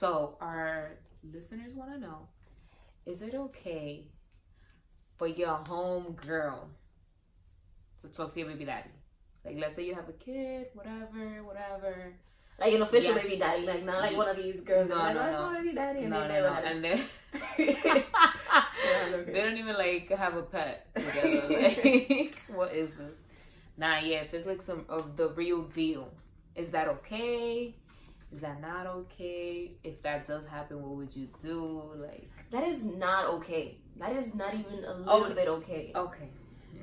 So our listeners want to know: Is it okay for your home girl to talk to your baby daddy? Like, let's say you have a kid, whatever, whatever. Like an official Yeah. baby daddy, like not like one of these girls. No, like, no, no. baby daddy, and no, no, they no. And then they don't even like have a pet together. Like, what is this? Nah, yeah. If it's like some of the real deal, is that okay? Is that not okay? If that does happen, what would you do? Like, That is not okay. That is not even a Oh. little bit okay. okay,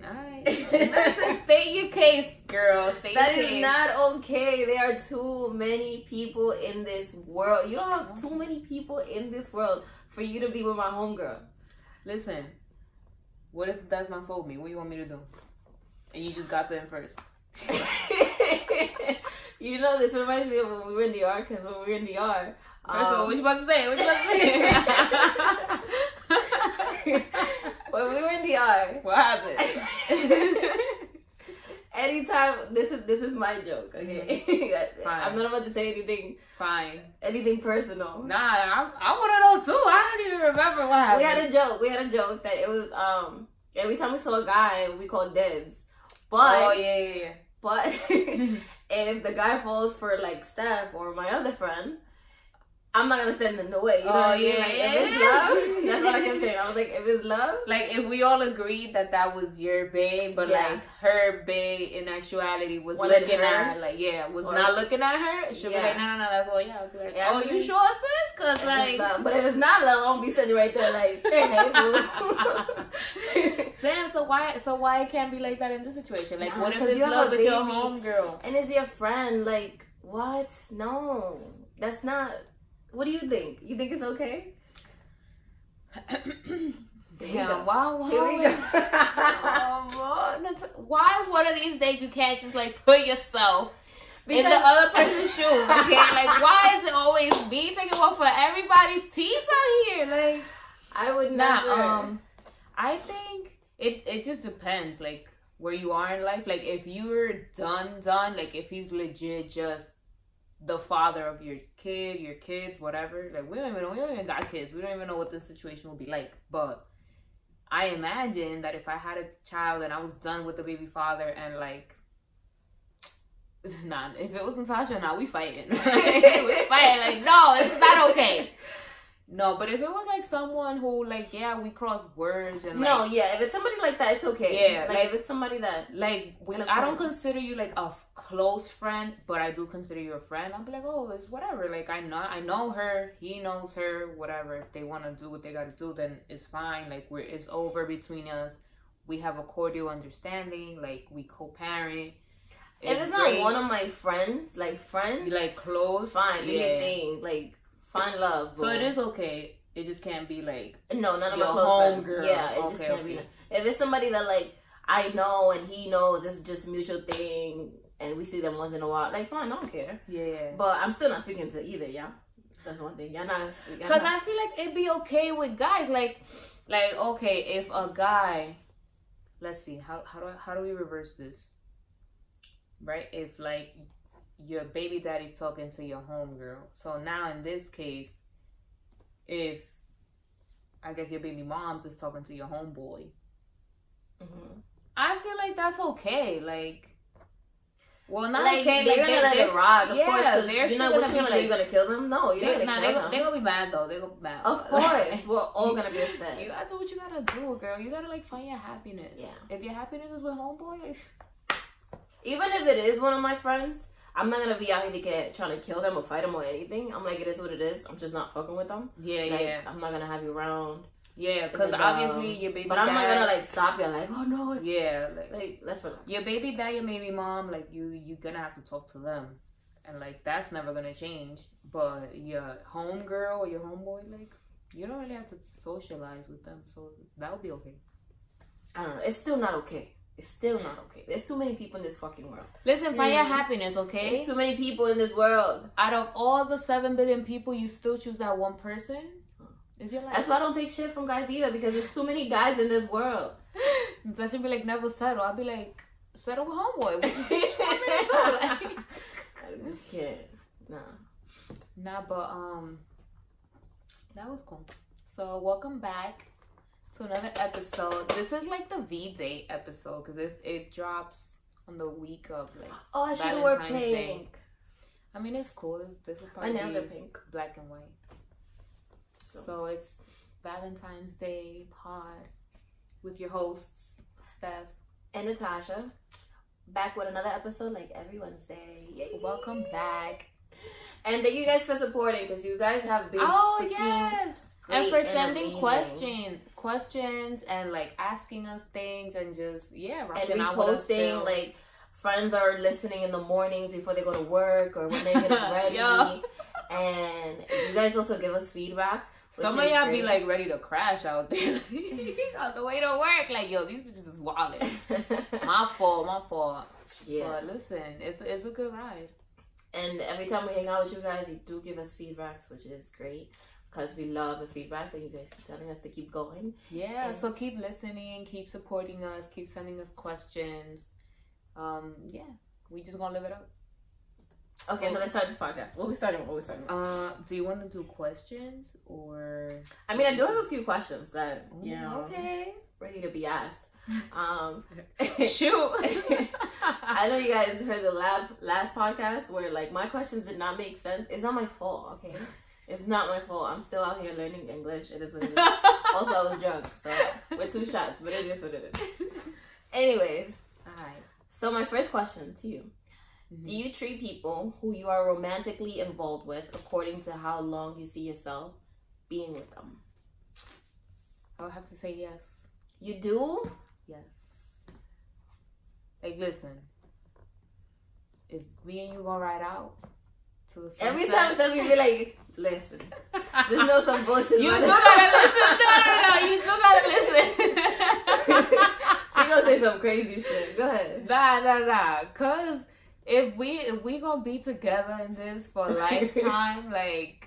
nice. Listen, state your case, girl. State That your is case. not okay. There are too many people in this world. You don't have too many people in this world for you to be with my homegirl. Listen, what if that's my soulmate? What do you want me to do? And you just got to him first. you know, this reminds me of when we were in the R, because when we were in the R. First of all, what you about to say? What you about to say? when we were in the R, what happened? anytime this is this is my joke, okay? Fine. I'm not about to say anything Fine. anything personal. Nah, I, I want to know too. I don't even remember what happened. we had a joke. We had a joke that it was um every time we saw a guy, we called dibs. But oh yeah, yeah, yeah. but. If the guy falls for like Steph or my other friend, I'm not gonna send the away. You know Oh, what I oh, mean? yeah, Like yeah, if it's love, that's what I kept saying. I was like, if it's love, like if we all agreed that that was your bae, but Yeah. like her bae in actuality was looking her? at like yeah was Or- not looking at her, she'll Yeah. be like no no no that's all yeah. I'll be like Yeah, oh I you sure sis? Cause like love. but if it's not love, I'm gonna be sitting right there like, hey. Damn, so why so why it can't be like that in this situation? Like what if it's love a with your homegirl? and is your friend like what? No, that's not. What do you think? You think it's okay? Damn, why why Here we go. Oh, why one of these days you can't just like put yourself in the other person's shoes? Okay, like why is it always me taking one for everybody's teeth out here? Like, I would nah, um, I think it it just depends, like where you are in life. Like if you're done, done. Like if he's legit just the father of your kid, your kids, whatever. Like we don't even know, we don't even got kids. We don't even know what the situation will be like. But I imagine that if I had a child and I was done with the baby father and like Nah, if it was Natasha, nah, we fighting. we fighting. Like, no, it's not okay. No, but if it was like someone who, like, yeah, we cross words and like, no, yeah. If it's somebody like that, it's okay. Yeah, like, like- if it's somebody that like when I don't consider you like a close friend, but I do consider you a friend. I'm be like, oh, it's whatever. Like I know, I know her. He knows her. Whatever. If they want to do what they got to do, then it's fine. Like we're it's over between us. We have a cordial understanding. Like we co-parent. if it's not one of my friends, like friends, like close, fine, yeah. anything, like find love. So it is okay. It just can't be like No, none of my close friends. girl. Yeah, it just can't okay. be. If it's somebody that like I know and he knows, it's just a mutual thing, and we see them once in a while. Like, fine, I don't care. yeah. But I'm still not speaking to either. Yeah, that's one thing. Y'all not. Because I feel like it'd be okay with guys. Like, like okay, if a guy, let's see, how how do I, how do we reverse this? Right? If like your baby daddy's talking to your homegirl, so now in this case, if I guess your baby mom's is talking to your homeboy, Mhm. I feel like that's okay. Like, well, not like okay. they're like, gonna let they're- it of yeah, course. they're you know what gonna you be gonna do? You like- gonna kill them? No, you're They, not gonna they, kill they them. gonna be mad though. They're gonna be mad. Of course, we're all gonna be upset. You gotta do what you gotta do, girl. You gotta like find your happiness. Yeah. If your happiness is with homeboy, like, Even if it is one of my friends, I'm not gonna be out here to get trying to kill them or fight them or anything. I'm like, it is what it is. I'm just not fucking with them. yeah, Like, yeah, I'm not gonna have you around. yeah. Because obviously dog. your baby. But I'm not gonna like stop you. Like, oh no, it's Yeah, like, like let's relax. your baby dad, your baby mom, like you, you're gonna have to talk to them, and like that's never gonna change. But your home girl or your homeboy, like you don't really have to socialize with them, so that'll be okay. I don't know. It's still not okay. It's still not okay. There's too many people in this fucking world. Listen, find your Mm. happiness, okay? There's too many people in this world. Out of all the seven billion people, you still choose that one person. Is your life? That's why I don't take shit from guys either because there's too many guys in this world. That should be like never settle. I'll be like settle with homeboy. What you want me to do? Like, I just can't. Nah. nah, but um, that was cool. So welcome back to another episode. This is like the V Day episode because it it drops on the week of like. Oh, I should wear Valentine's Day. pink. I mean, it's cool. This is probably My nails are pink. black and white. So, So it's Valentine's Day pod with your hosts, Steph. and Natasha, back with another episode like every Wednesday. Yay. Welcome back. And thank you guys for supporting because you guys have been Oh yes. Great and for sending amazing. questions, questions, and like asking us things, and just yeah, and rocking out with reposting like friends are listening in the mornings before they go to work or when they get ready. Yeah. And you guys also give us feedback. Some of y'all be like ready to crash out there on the way to work. Like yo, these bitches is wilding. my fault, my fault. yeah. But listen, it's it's a good ride. And every time we hang out with you guys, you do give us feedbacks, which is great because we love the feedbacks and you guys keep telling us to keep going. Yeah, And- so keep listening, keep supporting us, keep sending us questions. Um, yeah, we just gonna live it up. Okay, so let's start this podcast. What we starting? What we starting? with? Uh, do you want to do questions or? I mean, I do have a few questions that you know Okay. ready to be asked. Um, Shoot. I know you guys heard the lab last podcast where like my questions did not make sense. It's not my fault, okay? It's not my fault. I'm still out here learning English. It is what it is. also, I was drunk, so with two shots, but it is what it is. Anyways, Alright. so my first question to you: Mhm. Do you treat people who you are romantically involved with according to how long you see yourself being with them? I would have to say yes. You do? Yes. Like, listen. If me and you gonna ride out sunset, Every time Stephanie be like, "Listen, just know some bullshit." You it." gotta listen. No, no, no. You still gotta listen. she gonna say some crazy shit. Go ahead. Nah, nah, nah. Cause if we if we gonna be together in this for a lifetime, like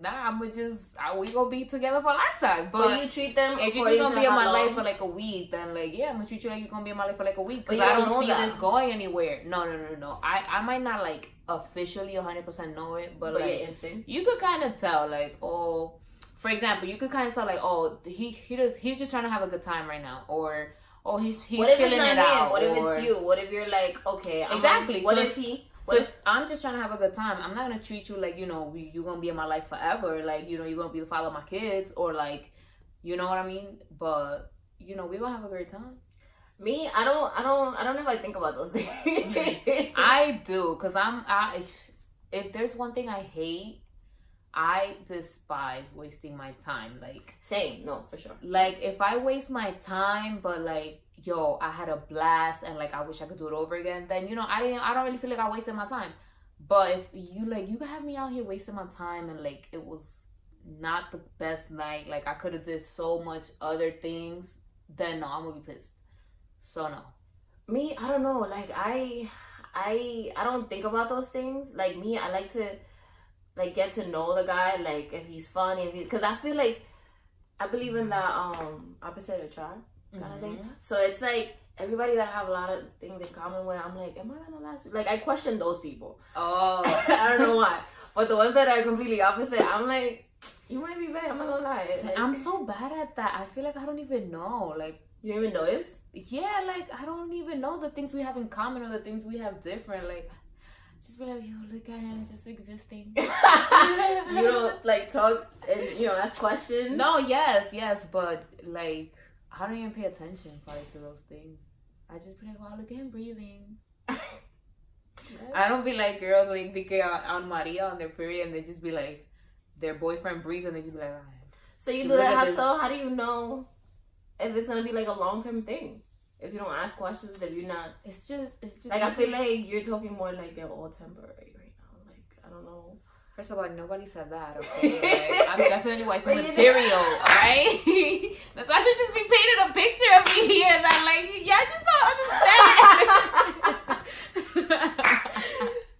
nah, I'ma just uh, we gonna be together for a lifetime. But, But you treat them if you're gonna to be in my life for like a week, then like yeah, I'm gonna treat you like you're gonna be in my life for like a week. But Cause I don't don't see that. this going anywhere. No, no, no, no. I I might not like officially 100 percent know it, but, but like instinct. you could kind of tell like oh for example you could kind of tell like oh he he does he's just trying to have a good time right now or oh he's he's what if it's feeling not it him? out What if it's you? What if you're like, okay, I'm Exactly. What So if he? So if I'm just trying to have a good time, I'm not gonna treat you like you know you're gonna be in my life forever. Like you know you're gonna be the father of my kids or like you know what I mean. But you know we're gonna have a great time. me? I don't. I don't. I don't know if I think about those things. I do because I'm I if there's one thing I hate, I despise wasting my time. Like Same. No, for sure. like if I waste my time, but like yo, I had a blast and like I wish I could do it over again, then you know I didn't. I don't really feel like I wasted my time. But if you like, you can have me out here wasting my time and like it was not the best night. Like I could have did so much other things. Then no, I'm gonna be pissed. So no. Me, I don't know. Like I, I, I don't think about those things. Like me, I like to, like get to know the guy. Like if he's funny, if he, because I feel like, I believe in that um opposite attract kind of thing. Mm-hmm. So it's like everybody that I have a lot of things in common with. I'm like, am I gonna last? Like I question those people. Oh. I don't know why, but the ones that are completely opposite, I'm like, you might be better. I'm not gonna lie. I'm so bad at that. I feel like I don't even know. Like, You don't even notice. yeah, like I don't even know the things we have in common or the things we have different. Like, just be like, yo, look at him just existing. you don't like talk and you know ask questions. no, yes, yes, but like, I don't even pay attention probably to those things. I just be like, wow, look at him breathing. I don't be like girls like think on, on Maria on their period and they just be like, their boyfriend breathes and they just be like, "Ah." So you do that. at How, so how do you know if it's gonna be like a long term thing? If you don't ask questions, if you're not it's just, it's just like, I feel like you're talking more like they're all temporary right now. Like I don't know. First of all, nobody said that, okay? Like, I'm definitely wife But you did- material, alright? Natasha just be painting a picture of me here that, like, y'all just don't understand.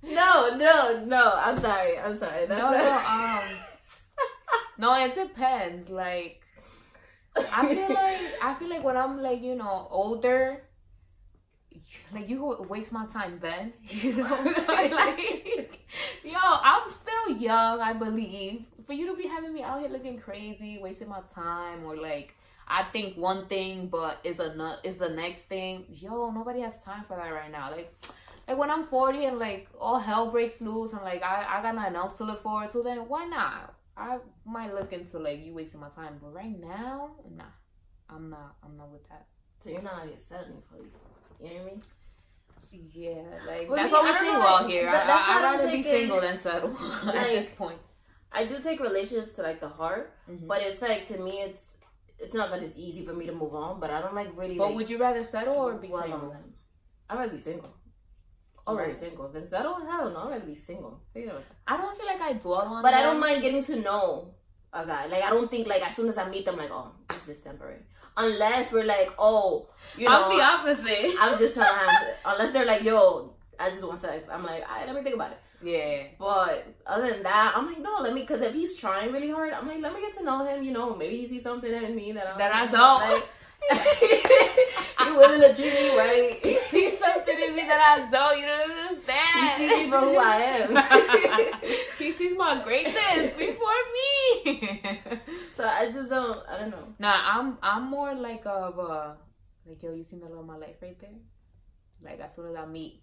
no, no, no. I'm sorry. I'm sorry. That's no, no, um, no, it depends. Like, I feel like, I feel like when I'm, like, you know, older, like, you waste my time then, you know? like, yo, I'm still young, I believe. for you to be having me out here looking crazy, wasting my time, or like I think one thing, but is a is the next thing. Yo, nobody has time for that right now. Like, like when I'm 40 and like all hell breaks loose and like I I got nothing else to look forward to, then why not? I might look into like you wasting my time, but right now, nah, I'm not. I'm not with that. So you're not like settling for these. You know what I mean? Yeah, like Well, that's why we're don't single out here. that- I, that's I, I'm rather be single than settle at this point. I do take relationships to like the heart, Mhm. but it's like to me, it's it's not that it's easy for me to move on, but I don't like really. But like, would you rather settle or be dwell on single? I'd rather be single. Already Right. single. Then settle? Hell no, I'd rather be single. I don't feel like I dwell on. But I don't mind getting to know a guy. Like I don't think like as soon as I meet them, like oh, this is temporary. Unless we're like oh, you know, I'm the opposite. I'm just trying to have. it. Unless they're like yo, I just want sex. I'm like, all right, let me think about it. yeah. But other than that, I'm like, no, let me, because if he's trying really hard, I'm like, let me get to know him. You know, maybe he sees something in me that I That I don't. Like, he willing to treat me right. He sees something in me that I don't. You don't He understand. sees me for who I am. he sees my greatness before me. so I just don't. I don't know. nah, I'm I'm more like of uh like yo, you seen the love of my life right there. Like as soon as I meet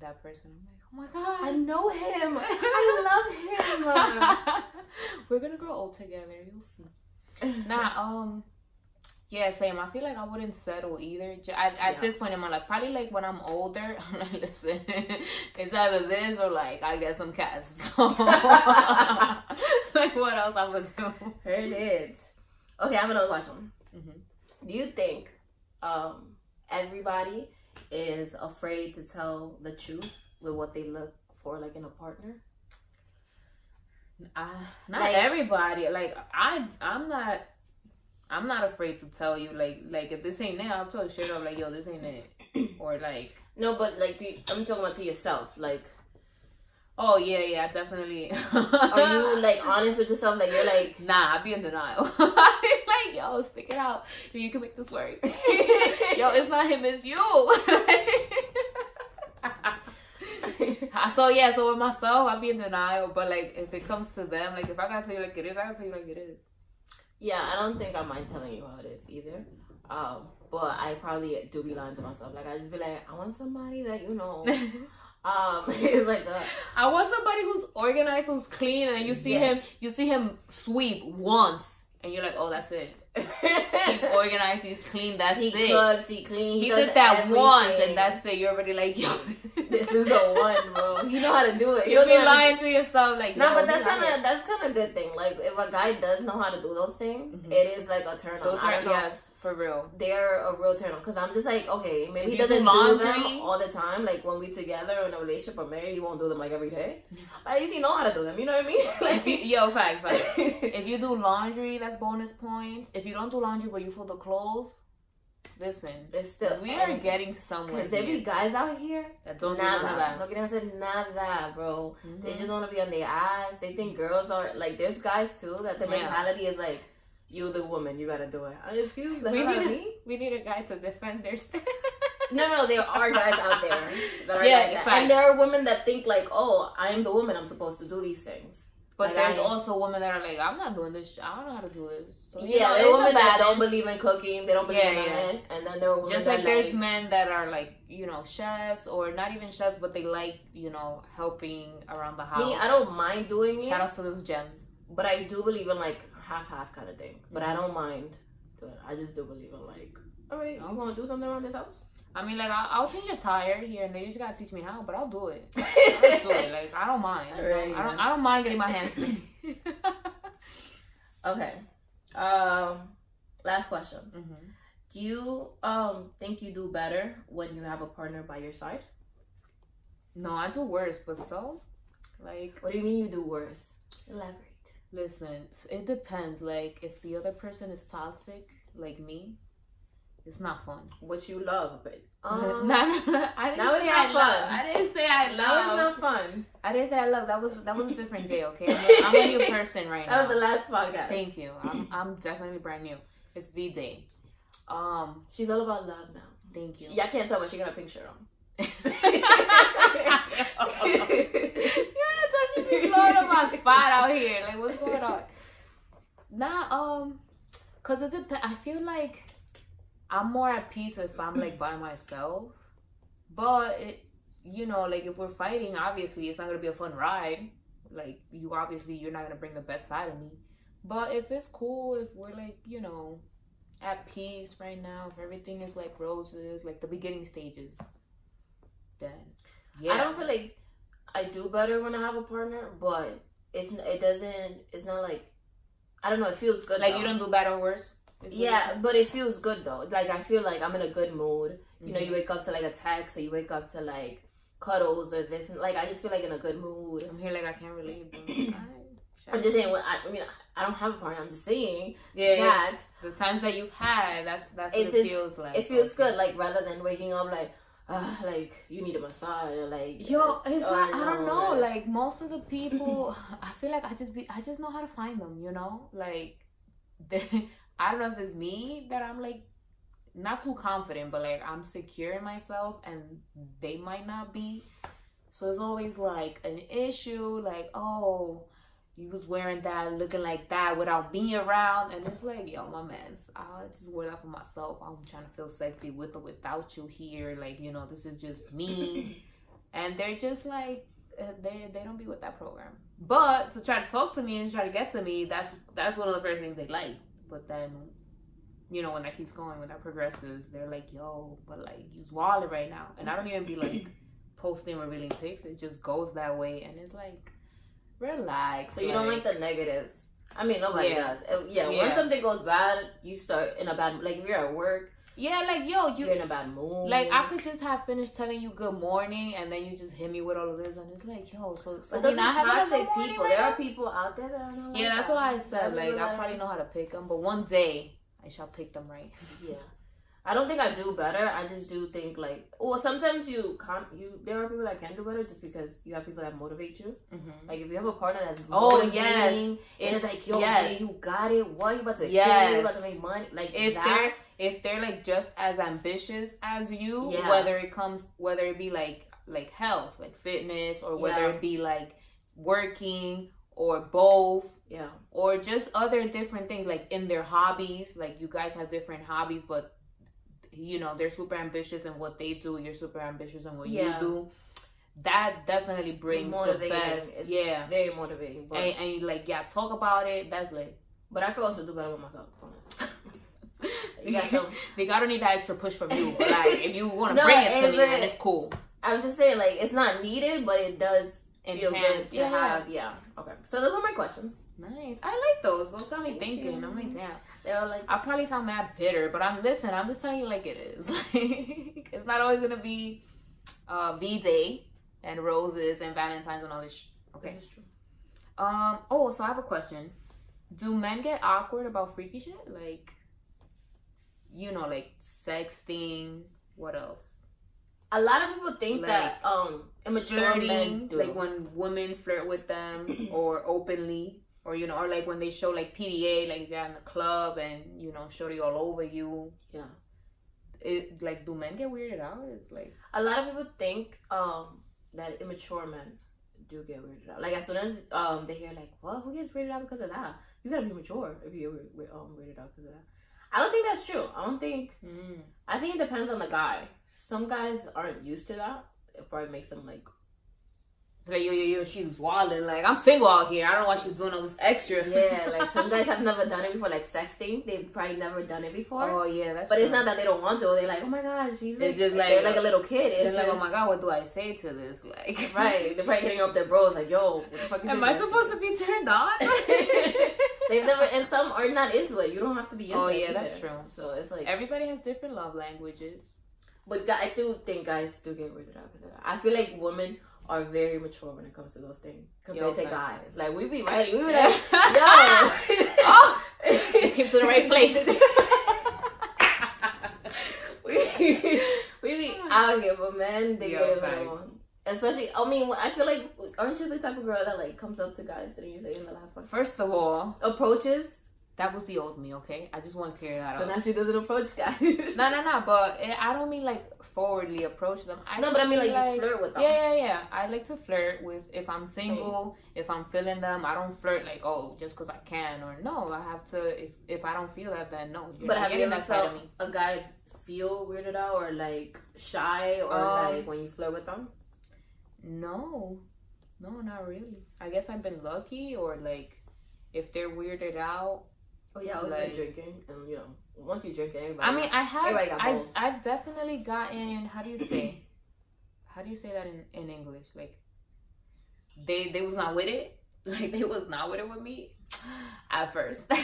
that person, I'm like, oh my god. I know him. I love him. We're gonna grow old together. You'll see. Nah, um, yeah, same. I feel like I wouldn't settle either. J- At, at Yeah. this point in my life, probably like when I'm older, I'm like, listen, it's either this or like I get some cats. So, like, what else I'm gonna do? Heard it. Okay, I have another question. Mhm. Do you think um, everybody is afraid to tell the truth with what they look for, like in a partner? I, not Like- everybody. Like I, I'm not. I'm not afraid to tell you. Like, like if this ain't it, I'll tell you straight up. Like, yo, this ain't it. Or like, No, but like, I'm talking about to yourself. Like, oh yeah, yeah, definitely. are you like honest with yourself? Like, you're like, Nah, I'd be in denial. like, yo, stick it out. So you can make this work. yo, it's not him, it's you. so yeah, so with myself, I'd be in denial. But like, if it comes to them, like, if I gotta tell you like it is, I gotta tell you like it is. Yeah, I don't think I mind telling you how it is either. Um, but I probably do be lying to myself. Like, I just be like, I want somebody that you know. Um, it's like a, I want somebody who's organized, who's clean, and you see Yeah. him, you see him sweep once, and you're like, oh, that's it. He's organized, he's clean, that's he it. cooks, he cleans. he does did that once, and that's it. You're already like, yo, this is the one, bro. You know how to do it. You You'll don't be know how to- lying to yourself, like, No, yo, but that's kind of that's kind of good thing. Like if a guy does know how to do those things, Mhm. it is like a turn on. Those are yes, for real. They're a real turn on because I'm just like, okay, maybe If he doesn't do, laundry- them all the time. Like when we together in a relationship or married, he won't do them like every day. But at least he know how to do them. You know what I mean? If you, yo, facts, facts. If you do laundry, that's bonus points. If you don't do laundry but you fold the clothes, listen, it's still we are getting somewhere because there be guys out here. that don't do none of Nada. that. No nada, bro. They Mhm. just want to be on their ass. They think girls are like. There's guys too that the Yeah. mentality is like, you the woman, you gotta do it. I excuse the We hell need a- me. We need a guy to defend their. No, no, there are guys out there that are Yeah, like that. and there are women that think like, oh, I'm the woman. I'm supposed to do these things. But Like, there's I- also women that are like, I'm not doing this. I don't know how to do this. So, you yeah, know, there are women that don't believe in cooking. They don't believe Yeah, in yeah. men. And then there are women Just like there's like, men that are like, you know, chefs or not even chefs, but they like, you know, helping around the house. me. I don't mind doing it, Shout out to those gems. but I do believe in like half half kind of thing. But Mm-hmm. I don't mind doing. it. I just do believe in like, all right, I'm gonna do something around this house? I mean, like, I'll, I'll change a tire here and there. You just gotta teach me how, but I'll do it. I'll do it. Like, I don't mind. you know? Right, I don't. yeah. I don't mind getting my hands dirty. Okay. Um, last question. hmm Do you um think you do better when you have a partner by your side? No, I do worse, but so, like, What do you mean you do worse? Elaborate. Listen, it depends. Like, if the other person is toxic, like me, it's not fun. What you love, but Um, um, no, no, no, I didn't now it's say not I love. I didn't say I now it's love. not fun. I didn't say I love. That was that was a different day. Okay, I'm a, I'm a new person right now. That was the last podcast. Thank you. I'm I'm definitely brand new. It's V Day. Um, She's all about love now. thank you. Yeah, I can't tell, but she got a pink shirt on. You're blowing up my spot out here. Like, what's going on? Nah, um, cause it depends. I feel like I'm more at peace if I'm like by myself. But it, you know, like if we're fighting, obviously it's not gonna be a fun ride. Like you obviously you're not gonna bring the best side of me. But if it's cool, if we're like you know at peace right now, if everything is like roses, like the beginning stages, then yeah. I don't feel like I do better when I have a partner, but it's it doesn't. It's not like I don't know. It feels good. like though. you don't do better or worse. Yeah, but it feels good though. Like I feel like I'm in a good mood. You know, you mm-hmm. wake up to like a text, or you wake up to like cuddles or this, and like I just feel like in a good mood. I'm here like I can't relate. But. I'm just saying. When I, I mean, I don't have a partner. I'm just saying yeah, yeah. that The times that you've had, that's that's It what just- it feels like. it feels Okay. good. Like rather than waking up like, uh, like you need a massage or like Yo, it's or not, I don't know. or- Like most of the people, I feel like I just be, I just know how to find them. You know, like, they, I don't know if it's me that I'm like not too confident, but like I'm secure in myself, and they might not be. So it's always like an issue. Like, oh, you was wearing that, looking like that without me around, and it's like, yo, my man, I just wear that for myself. I'm trying to feel sexy with or without you here. Like, you know, this is just me and they're just like uh, they they don't be with that program. But to try to talk to me and try to get to me, that's that's one of the first things they like. But then, you know, when that keeps going, when that progresses, they're like, "Yo, but like you's wallet right now," and I don't even be like posting revealing pics. It just goes that way, and it's like, relax. So you don't like the negative. I mean, nobody Yeah. does. Yeah, Yeah. when something goes bad, you start in a bad. Like if you're at work, yeah, like yo, you you're in a bad mood. Like I could just have finished telling you good morning, and then you just hit me with all of this, and it's like, yo, so so But we not are toxic good morning people. right There now? are people out there that are not Yeah, like that's that. why I said are like I probably know how to pick them, but one day I shall pick them right. Yeah. I don't think I do better. I just do think like well sometimes you can't you there are people that can do better just because you have people that motivate you. Mm-hmm. Like if you have a partner that's Oh, yes. and it's, like yo yes. man, you got it. What you about to kill Yes. you about to make money like if that. they're if they're like just as ambitious as you, Yeah. whether it comes whether it be like like health, like fitness, or whether Yeah. it be like working or both. Yeah. or just other different things like in their hobbies like you guys have different hobbies but you know they're super ambitious in what they do you're super ambitious in what Yeah. you do that definitely brings the best It's yeah Very motivating. But and, and like yeah talk about it that's like but I could also do better with myself. got some they gotta need that extra push from you but like if you want to No, bring it to me then it's cool I'm just saying like it's not needed, but it does feel good to yeah. have. Yeah. Okay. So those are my questions. nice i like those those got me Thank thinking you. i'm like damn They were like I probably sound mad bitter, but I'm listen. I'm just telling you like it is. Like it's not always gonna be uh V Day and roses and Valentine's and all this. Sh- okay. This is true. Um. Oh, so I have a question. Do men get awkward about freaky shit? Like, you know, like sexting. What else? A lot of people think Like, that um immature men Flirting. do. Like when women flirt with them, or openly. Or you know, or like when they show like PDA, like they're in the club and you know, shorty all over you. Yeah. it like do men get weirded out? It's like a lot of people think um that immature men do get weirded out. Like as soon as um they hear like, well, Who gets weirded out because of that?" You gotta be mature if you get um weirded out because of that. I don't think that's true. I don't think. mm. I think it depends on the guy. Some guys aren't used to that. It probably makes them like, like yo yo yo, she's wilding. Like I'm single out here. I don't know why she's doing all this extra. yeah, like some guys have never done it before, like sexting. They've probably never done it before. oh yeah, that's. but it's not that they don't want to. They're like, oh my gosh, she's. It's like, just like- they're like a little kid. It's It's like oh my god, what do I say to this? Like Right, they're probably hitting up their bros like, yo, what the fuck is Am I shit? supposed to be turned on? They've never, and some are not into it. You don't have to be into Oh, it. yeah, that's true. So it's like, Everybody has different love languages. but I do think guys do get weirded out because of that. I feel like women are very mature when it comes to those things compared Yo, to guys. Like we be ready, we be like, yo, oh, you came to the right place. we, we be out here, but men they Yo, get a fact. little. Especially, I mean, I feel like aren't you the type of girl that like comes up to guys? Didn't you say in the last one? First of all, Approaches. that was the old me. Okay, I just want to clear that out. So up. now she doesn't approach guys. No, no, no. But it, I don't mean like forwardly approach them. I no, but I mean, feel like, you flirt with them. Yeah, yeah, yeah. I like to flirt with if I'm single, if I'm feeling them. I don't flirt like oh just because I can or no. I have to if if I don't feel that then no. But have you ever felt me. a guy feel weirded out or like shy or Um, like when you flirt with them? No, no, not really. I guess I've been lucky or like if they're weirded out. Oh yeah, I was like- like, drinking, and you know, once you drink, it, everybody. I mean, I have. I, I've definitely gotten. How do you say? how do you say that in in English? Like they they was not with it. Like they was not with it with me at first. Let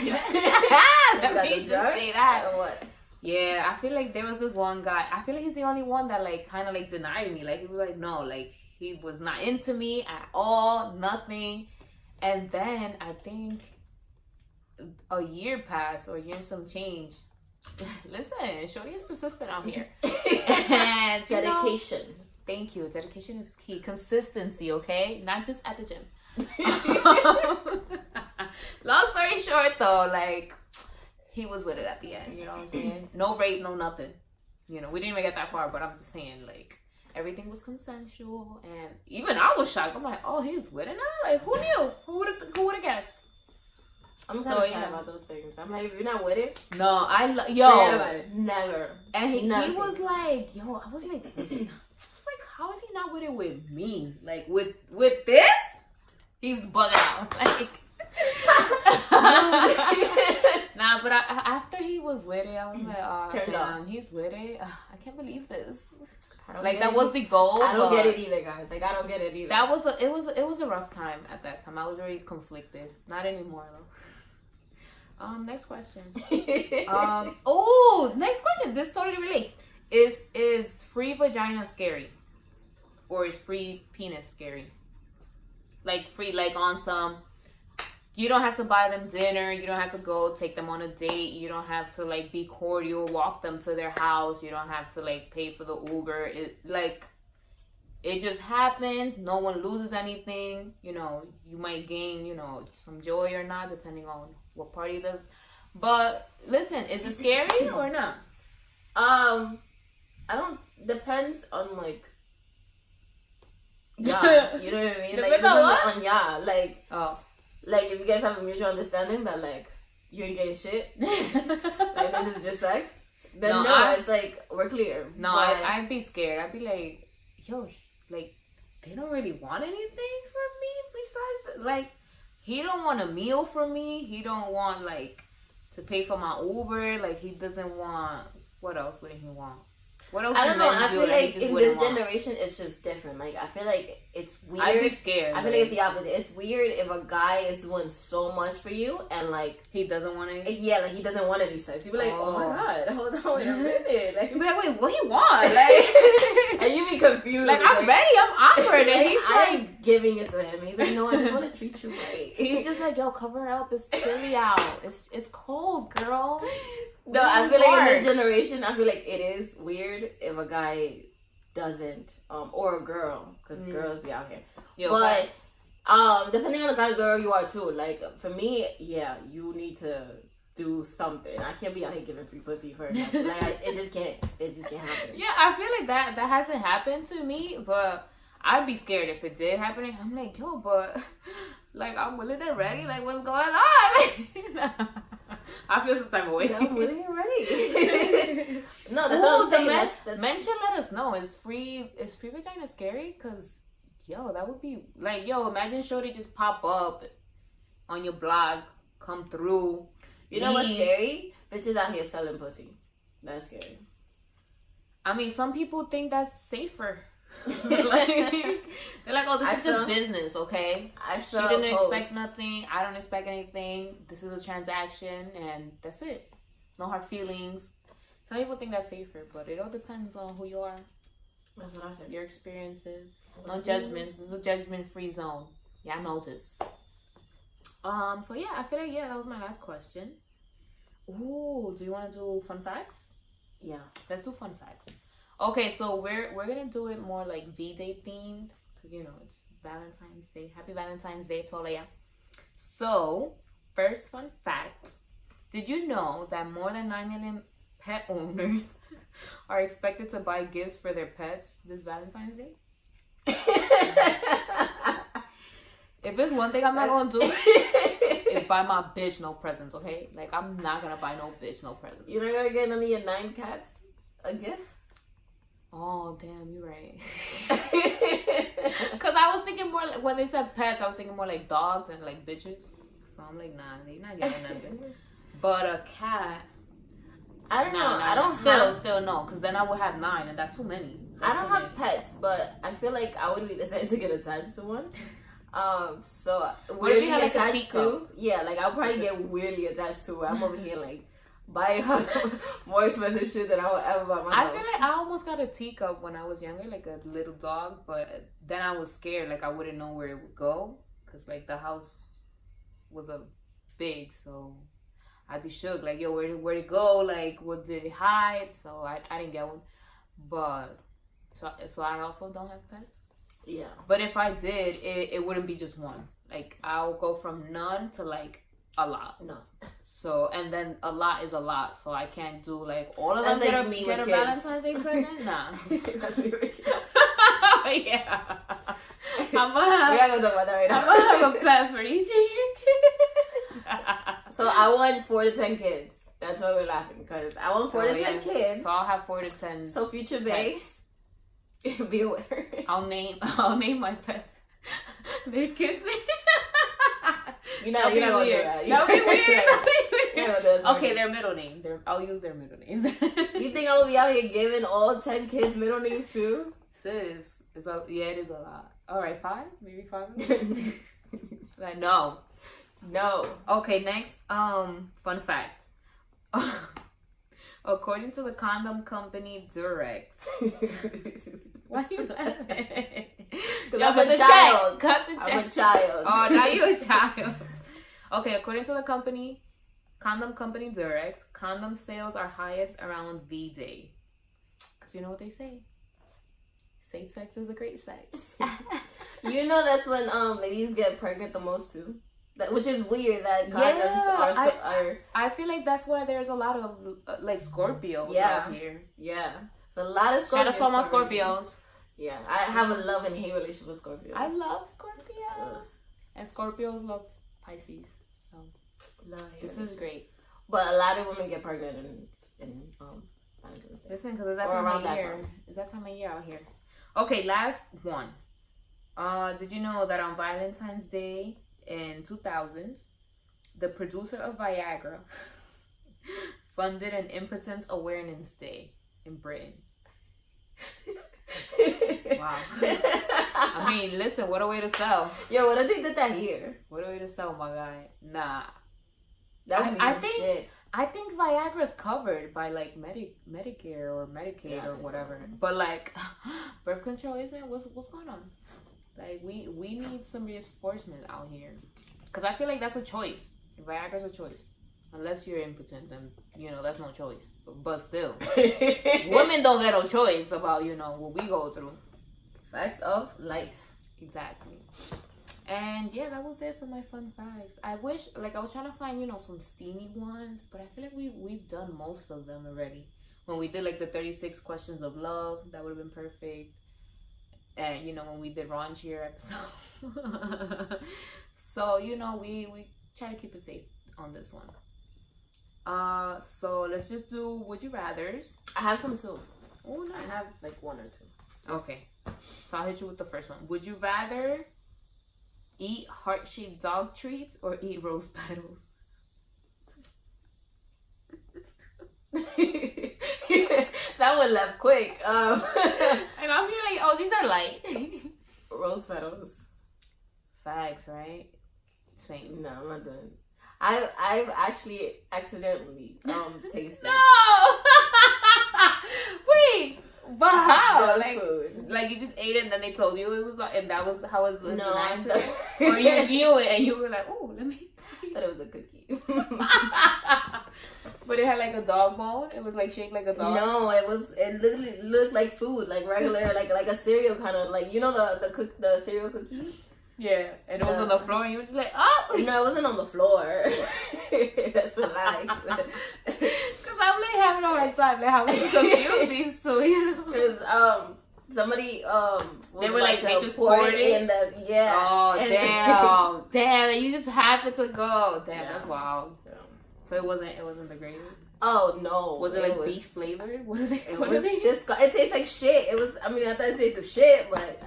me just say that. Or what? Yeah, I feel like there was this one guy. I feel like he's the only one that like kind of like denied me. Like he was like, no, like he was not into me at all, nothing. And then I think a year passed or a year and some change. Listen, Shorty is persistent out here. and you know, Dedication. thank you. Dedication is key. Consistency, okay? Not just at the gym. Long story short, though, like he was with it at the end. You know what I'm saying? No rape, no nothing. You know, we didn't even get that far, but I'm just saying, like everything was consensual, and even I was shocked. I'm like, oh, he's with it now. Like, who knew? Who would have? Who would have guessed? I'm So, yeah. about those things. I'm like, if you're not with it, No, I lo- yo. Never. and he, Never he was like, yo, I was like, I was like, how is he not with it with me? Like with with this, he's bugging out. Like. Nah, but I, after he was with it, I was like, oh, Turned damn, he's with it. I can't believe this. Like that it. was the goal. I don't get it either, guys. Like I don't get it either. That was a, it was it was a rough time at that time. I was very conflicted. Not anymore though. Um, next question. Um, oh, next question. This totally relates. Is is free vagina scary, or is free penis scary? Like free, like on some. You don't have to buy them dinner. You don't have to go take them on a date. You don't have to like be cordial, walk them to their house. You don't have to like pay for the Uber. It like it just happens. No one loses anything. You know, you might gain, you know, some joy or not, depending on what party does. But listen, is it scary or not? um, I don't. Depends on like. Yeah, you know what I mean. Like, on what? on yeah, like Oh. like if you guys have a mutual understanding that like you ain't getting shit, like this is just sex, then No, no, it's like we're clear. no, But- I, I'd be scared. I'd be like, yo, like, they don't really want anything from me besides, like, he don't want a meal from me. He don't want, like, to pay for my Uber. Like, he doesn't want, what else would he want? What else I do don't know. I feel like in this want? generation, it's just different. Like I feel like it's weird. I'd be scared. I feel like it's the opposite. It's weird if a guy is doing so much for you and like he doesn't want anything. yeah, like he doesn't want any sex. You be like, oh, Oh. my god, hold on wait a minute, like, You'd be like, wait, what he want? Like, and you be confused. like I'm ready, I'm awkward, and he's I'm like, giving it to him. He's like, no, I just want to treat you right. he's just like, yo, cover up. It's chilly out. It's it's cold, girl. No, I feel like in this generation, I feel like it is weird if a guy doesn't, um, or a girl, because Mm. girls be out here. Yo, But-. Um, depending on the kind of girl you are too. Like for me, yeah, you need to do something. I can't be out here giving free pussy for nothing. like it just can't. It just can't happen. Yeah, I feel like that that hasn't happened to me, but I'd be scared if it did happen. I'm like, yo, but like I'm willing and ready. Like, what's going on? I feel some type of way. Yeah, I'm willing and ready. no, that's Ooh, what I'm the saying. men, That's, that's, men should let us know. Is free is free vagina scary? Cause yo, that would be like yo. Imagine Shorty just pop up on your blog, come through. You know what's scary? Bitches out here selling pussy. That's scary. I mean, some people think that's safer. like, they're like, oh, this I is just business, okay? I She didn't expect nothing. I don't expect anything. This is a transaction, and that's it. No hard feelings. Some people think that's safer, but it all depends on who you are, That's what I said. your experiences. No judgments. This is a judgment-free zone. Yeah, I know this. Um. So yeah, I feel like yeah, that was my last question. Ooh, do you want to do fun facts? Yeah. Let's do fun facts. Okay, so we're we're gonna do it more like V Day themed because you know it's Valentine's Day. Happy Valentine's Day to all. So, first fun fact: Did you know that more than nine million pet owners are expected to buy gifts for their pets this Valentine's Day? if it's one thing I'm not gonna do, is buy my bitch no presents, okay? Like I'm not gonna buy no bitch no presents. You're not gonna get none of your nine cats a gift? Oh damn, you're right. Cause I was thinking more like when they said pets, I was thinking more like dogs and like bitches. So I'm like, nah, they not getting nothing. but a cat. I don't know. nah, I don't still, have. still no, because then I would have nine, and that's too many. I don't have many. pets, but I feel like I would be the type to get attached to one. Um, so What if weirdly you had, attached to, yeah, like I'll probably get weirdly attached to. it. I'm over here like buying her more expensive shit than I would ever buy myself. I feel like I almost got a teacup when I was younger, like a little dog, but then I was scared, like I wouldn't know where it would go, cause like the house was a big, so I'd be shook, like yo, where where it go? Like what did it hide? So I I didn't get one, but so so I also don't have pets. Yeah. But if I did, it, it wouldn't be just one. Like I'll go from none to like a lot. No. So and then a lot is a lot. So I can't do like all of them That's get like a, me get a with kids. Valentine's Day present. Nah. That's me with kids. yeah. I'm gonna We're have, not gonna talk about that right now. I'm gonna have a pet for each of your kids. so I want four to ten kids. That's why we're laughing because I want four Oh, to ten kids. So I'll have four to ten. So future base, be aware. I'll name I'll name my pets. Their kids. You're not, you're not gonna do that. That'll be You're weird. not- That'll be weird. not gonna do that. Okay, their middle name. Their, I'll use their middle name. You think I'll be out here giving all ten kids middle names too? Sis, it's a yeah, it is a lot. All right, five, maybe five. like no. no. Okay, next. Um, fun fact. According to the condom company Durex, why you laughing? Yo, I'm cut a the child. check. Cut the check. I'm a child. Oh, now you a child. Okay, according to the company, condom company Durex, condom sales are highest around V Day. Cause you know what they say. Safe sex is a great sex. You know that's when um ladies get pregnant the most too. That, which is weird that condoms Yeah, are, so, I- are I feel like that's why there's a lot of uh, like Scorpios Yeah. out here. yeah. A lot of Scorpios. Shout out to all my. Scorpios. Yeah, I have a love and hate relationship with Scorpios. I love Scorpios. Ugh. And Scorpios love Pisces. So love this is great. But a lot of women get pregnant in in um Listen, because it's that Or time of that year. time. It's that time of year out here. Okay, last one. Uh, did you know that on Valentine's Day in 2000, the producer of Viagra funded an impotence awareness day in Britain? Wow. I mean, listen, what a way to sell. Yo, what if they did that here? What a way to sell, my guy. Nah. That would be I- I think- shit. I think Viagra is covered by like Medi- Medicare or Medicaid Yeah, or so. whatever. But like birth control isn't. What's what's going on? Like we we need some reinforcement out here, because I feel like that's a choice. Viagra's a choice, unless you're impotent. Then you know that's no choice. But, but still, women don't get no choice about you know what we go through. Facts of life. Exactly. And yeah, that was it for my fun facts. I wish, like, I was trying to find, you know, some steamy ones, but I feel like we we've done most of them already. When we did like the thirty six questions of love, that would have been perfect. And you know, when we did raunchier episode, so you know, we we try to keep it safe on this one. Uh, so let's just do would you rather's. I have some too. Oh, I have like one or two. Okay. So I'll hit you with the first one. Would you rather eat heart shaped dog treats or eat rose petals? that one left quick. Um, And I'm here like, oh, these are light. rose petals. Facts, right? Same. No, I'm not doing. I I've actually accidentally um tasted No! Wait! But how? Like, food. like you just ate it and then they told you it was like, and that was how it was No, I? Or you knew it and you were like, oh, let me. thought it was a cookie. but it had like a dog bone. It was like shaped like a dog. no, it was. It literally looked like food, like regular, like like a cereal kind of like you know the the cook the cereal cookies. Yeah, and it was on the floor, and you were just like, oh, No, it wasn't on the floor. That's relaxed. because I'm they having a hard time? Like, how we confused these two, you know? Because um, somebody um, was They were like, they just poured it? in the yeah. Oh, And- damn. damn, you just happened to go. Damn, Yeah. that's wild. So it wasn't, it wasn't the greatest? Oh no! Was it like beef flavored? What is it? It What was it? disgu- It tastes like shit. It was. I mean, I thought it tasted shit, but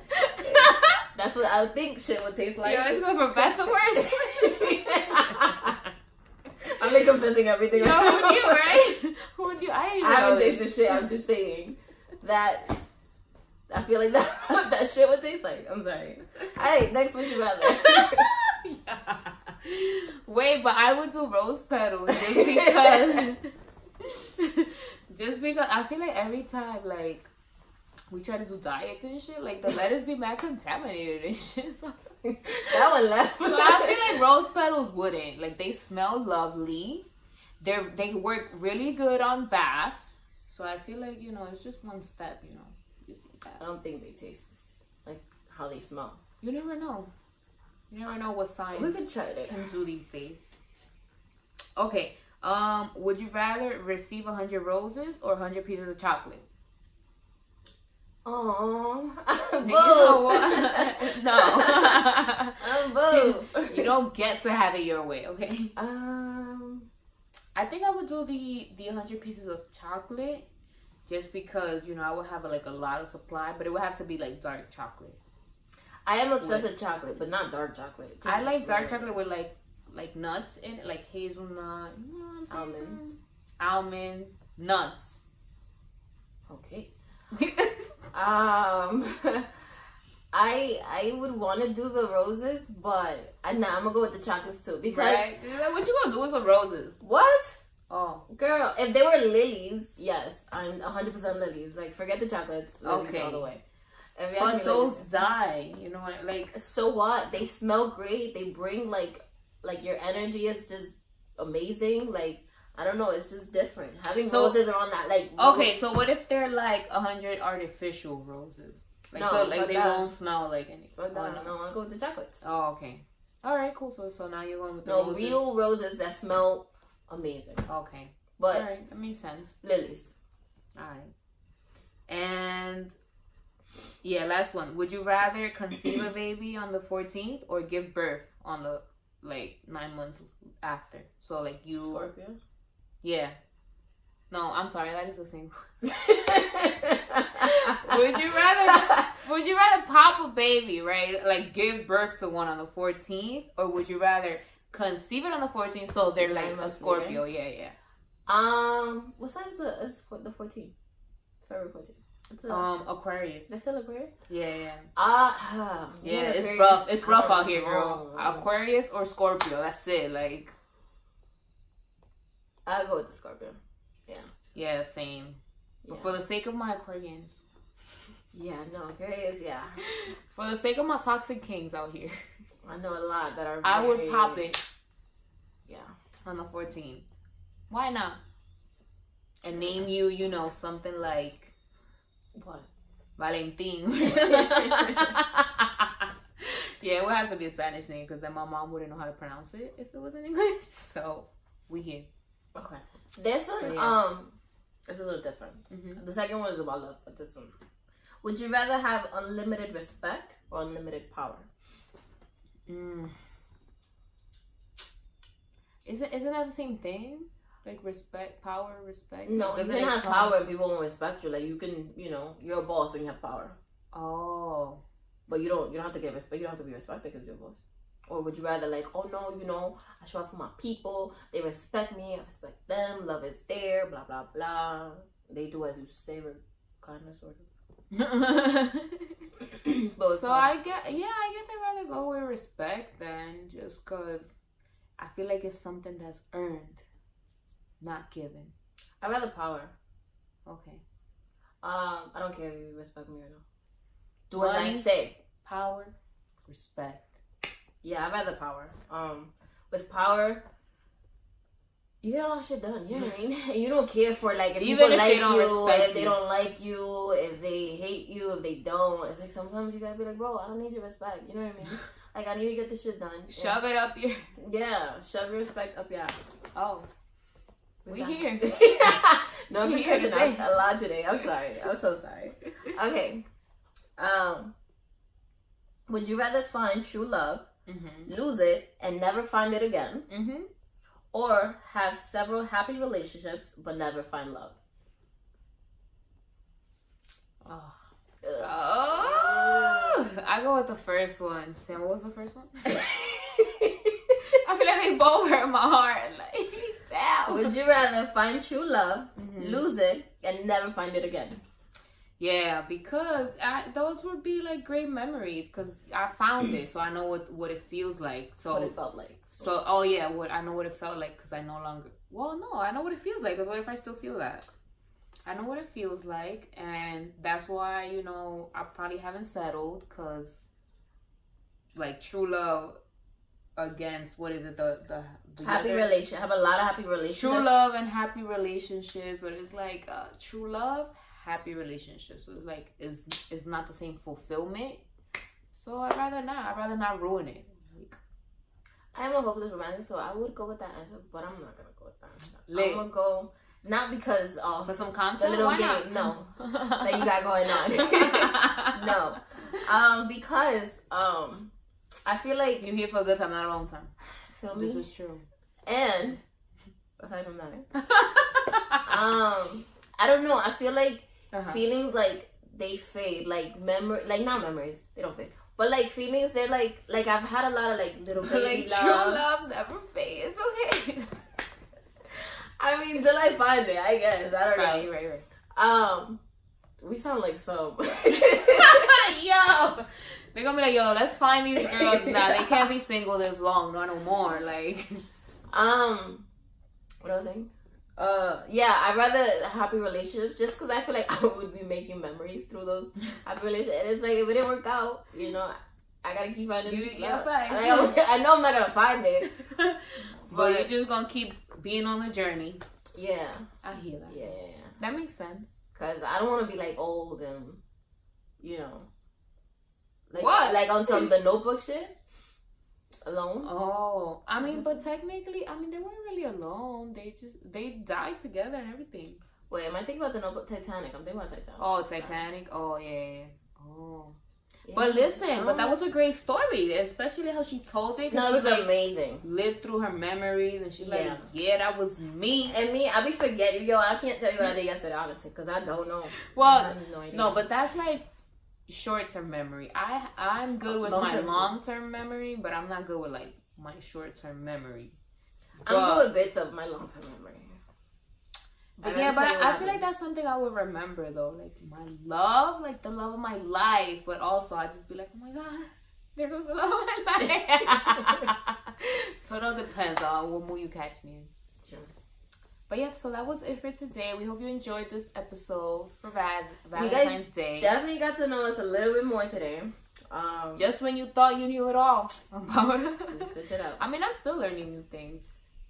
that's what I would think shit would taste like. Yo, it's going from best to worst. I'm like confessing everything. Yo, right who knew, right? Who knew? I I haven't tasted shit. I'm just saying that. I feel like that that shit would taste like. I'm sorry. Hey, next would you rather? Yeah. Wait, but I would do rose petals just because. just because I feel like every time like we try to do diets and shit, like the lettuce be mad contaminated and shit. So, that one left. so I feel like rose petals wouldn't. Like they smell lovely. They they work really good on baths. So I feel like you know it's just one step. You know, just eat that. I don't think they taste like how they smell. You never know. You never know what science. We could try it. can do these days. Okay. Um, would you rather receive a hundred roses or a hundred pieces of chocolate? Oh, I'm You know no. I'm both. you don't get to have it your way, okay? Um, I think I would do the the hundred pieces of chocolate, just because you know I would have like a lot of supply, but it would have to be like dark chocolate. I am obsessed with chocolate, but not dark chocolate. I like dark chocolate with like like nuts in it, like hazelnut, you know what I'm saying? Almonds. almonds, nuts. Okay. Um, I I would want to do the roses, but I nah, I'm gonna go with the chocolates too because Right? What you gonna do with some roses? what Oh, girl? If they were lilies, yes, I'm 100 percent lilies. Like forget the chocolates, lilies Okay. all the way. But those lilies- die. You know what? Like, so what? They smell great. They bring like like your energy is just amazing. Like I don't know, it's just different. Having So- roses around that like okay, so what if they're like a hundred artificial roses? Like, No, so like they that- won't smell like any. But oh, no, no. no, I go with the chocolates. Oh, okay. All right, cool. So so now you're going with the No, roses. real roses that smell amazing. Okay. But All right, that makes sense. lilies. All right. And yeah, last one. Would you rather conceive a baby on the 14th or give birth on the like nine months after? So like you, Scorpio. yeah. No, I'm sorry. That is the same. would you rather? Would you rather pop a baby, right? Like give birth to one on the 14th, or would you rather conceive it on the 14th so they're like a Scorpio? Yeah, yeah. Um, what sign is it? It's for the 14th. February 14th. It's a, Um, Aquarius. they still Aquarius? Yeah, yeah. Ah, Yeah, it's Aquarius, rough. It's rough out here, girl. know. Aquarius or Scorpio. That's it. Like, I'll go with the Scorpio. yeah, Yeah, same. But Yeah. for the sake of my Aquarians, Yeah, no, Aquarius, yeah. for the sake of my toxic kings out here, I know a lot that are. I would pop it Yeah. on the 14th. Why not? And name you, you know, something like What? Valentin. yeah, it would have to be a Spanish name because then my mom wouldn't know how to pronounce it if it was in English. So we here. Okay. This one, yeah. um, it's a little different. hmm The second one is about love, but this one. Would you rather have unlimited respect or unlimited power? Mm. Isn't isn't that the same thing? Like respect, power, respect. No, if you can have power and people won't respect you. Like you can, you know, you're a boss when you have power, Oh, but you don't. You don't have to get respect. You don't have to be respected because you're a boss. Or would you rather like, oh no, you know, I show up for my people. They respect me. I respect them. Love is there. Blah blah blah. They do as you say, kind of sort of. but so. I get yeah. I guess I'd rather go with respect than just cause I feel like it's something that's earned, not given. I'd rather power. Okay, Um, I don't care if you respect me or not. Do what I say. power, respect. Yeah, I'd rather power. Um, with power, you get a lot of shit done. You know what I mean? You don't care for like if Even people if like they don't you, respect if they you. don't like you, if they hate you, if they don't. It's like sometimes you gotta be like, bro, I don't need your respect. You know what I mean? Like I need to get this shit done. Shove it up your. Yeah, shove your respect up your ass. Oh, We here. no, We because here today. a lot today. I'm sorry. I'm so sorry. Okay. Um. Would you rather find true love, Mhm. lose it, and never find it again, Mhm. or have several happy relationships but never find love? Oh. Oh, I go with the first one. Sam, what was the first one? I feel like they both hurt my heart. Like, damn. Would you rather find true love, Mhm. lose it, and never find it again? Yeah, because I, those would be like great memories. Because I found it, so I know what what it feels like. So what it felt like. So, oh yeah, what I know what it felt like because I no longer. Well, no, I know what it feels like. But what if I still feel that? I know what it feels like, and that's why you know I probably haven't settled because, like, true love against what is it the the, the happy relation. Have a lot of happy relationships. True love and happy relationships, but it's like uh, true love, happy relationships. So it's like it's it's not the same fulfillment. So I'd rather not. I'd rather not ruin it. Like, I am a hopeless romantic, so I would go with that answer, but I'm not gonna go with that answer. Lit. I'm gonna go not because of for some content the little why game, not? no, that you got going on. no, um, because um, I feel like you're here for a good time, not a long time. feel me, This is true. and aside from that, um, I don't know. I feel like Uh-huh. feelings like they fade, like memory, like not memories, they don't fade, but like feelings, they're like like I've had a lot of like little baby like true love never fades. Okay. I mean, till I find it, I guess I don't know. right, right. Um, we sound like so. yo, they're gonna be like, yo, let's find these girls now. They can't be single this long, not no more. Like, um, what I was saying? Uh, yeah, I'd rather happy relationships just because I feel like I would be making memories through those happy relationships. And it's like if it didn't work out, you know, I gotta keep finding. You- love. yeah, facts. And I, know- I know I'm not gonna find it. but But- you're just gonna keep being on the journey. Yeah, I hear that. yeah. That makes sense. Cause I don't want to be like old and, you know, like What? like on some the Notebook shit. Alone. Oh, I mean, but technically, I mean, they weren't really alone. They just they died together and everything. Wait, am I thinking about the Notebook Titanic? I'm thinking about Titanic. Oh, Titanic. Oh yeah. yeah. Oh. Yeah. But listen, but that oh. was a great story, especially how she told it. no, it she was like, amazing. lived through her memories, and she's like, Yeah. "Yeah, that was me." And me, I be forgetting. Yo, I can't tell you what I did yesterday, honestly, because I don't know. Well, no no, but that's like short-term memory. I I'm good with my Long-term too. long-term memory, but I'm not good with like my short-term memory. I'm but- good with bits of my long term memory. But yeah, but tell you what I, I feel like that's something I would remember though, like my love, like the love of my life. But also, I just be like, oh my god, there goes the love of my life. so it all depends on what mood you catch me in. But yeah, so that was it for today. We hope you enjoyed this episode for Val- You guys Valentine's Day. Definitely got to know us a little bit more today. Um, Just when you thought you knew it all about switch it up. I mean, I'm still learning new things.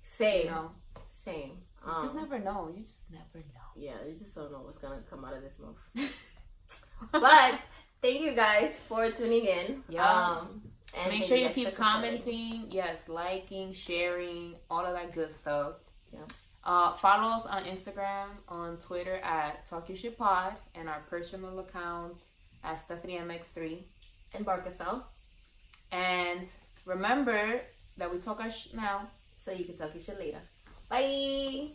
Same. You know, Same. you just Um, never know. You just never know. yeah, you just don't know what's gonna come out of this mouth. But thank you guys for tuning in. Yeah. Um, and Make sure you guys keep commenting, yes, liking, sharing, all of that good stuff. Yeah. Uh, follow us on Instagram, on Twitter at Talk Your Shit Pod, and our personal accounts at Stephanie MX3. and Barcasel, And remember that we talk our shit now. so you can talk your shit later. Bye.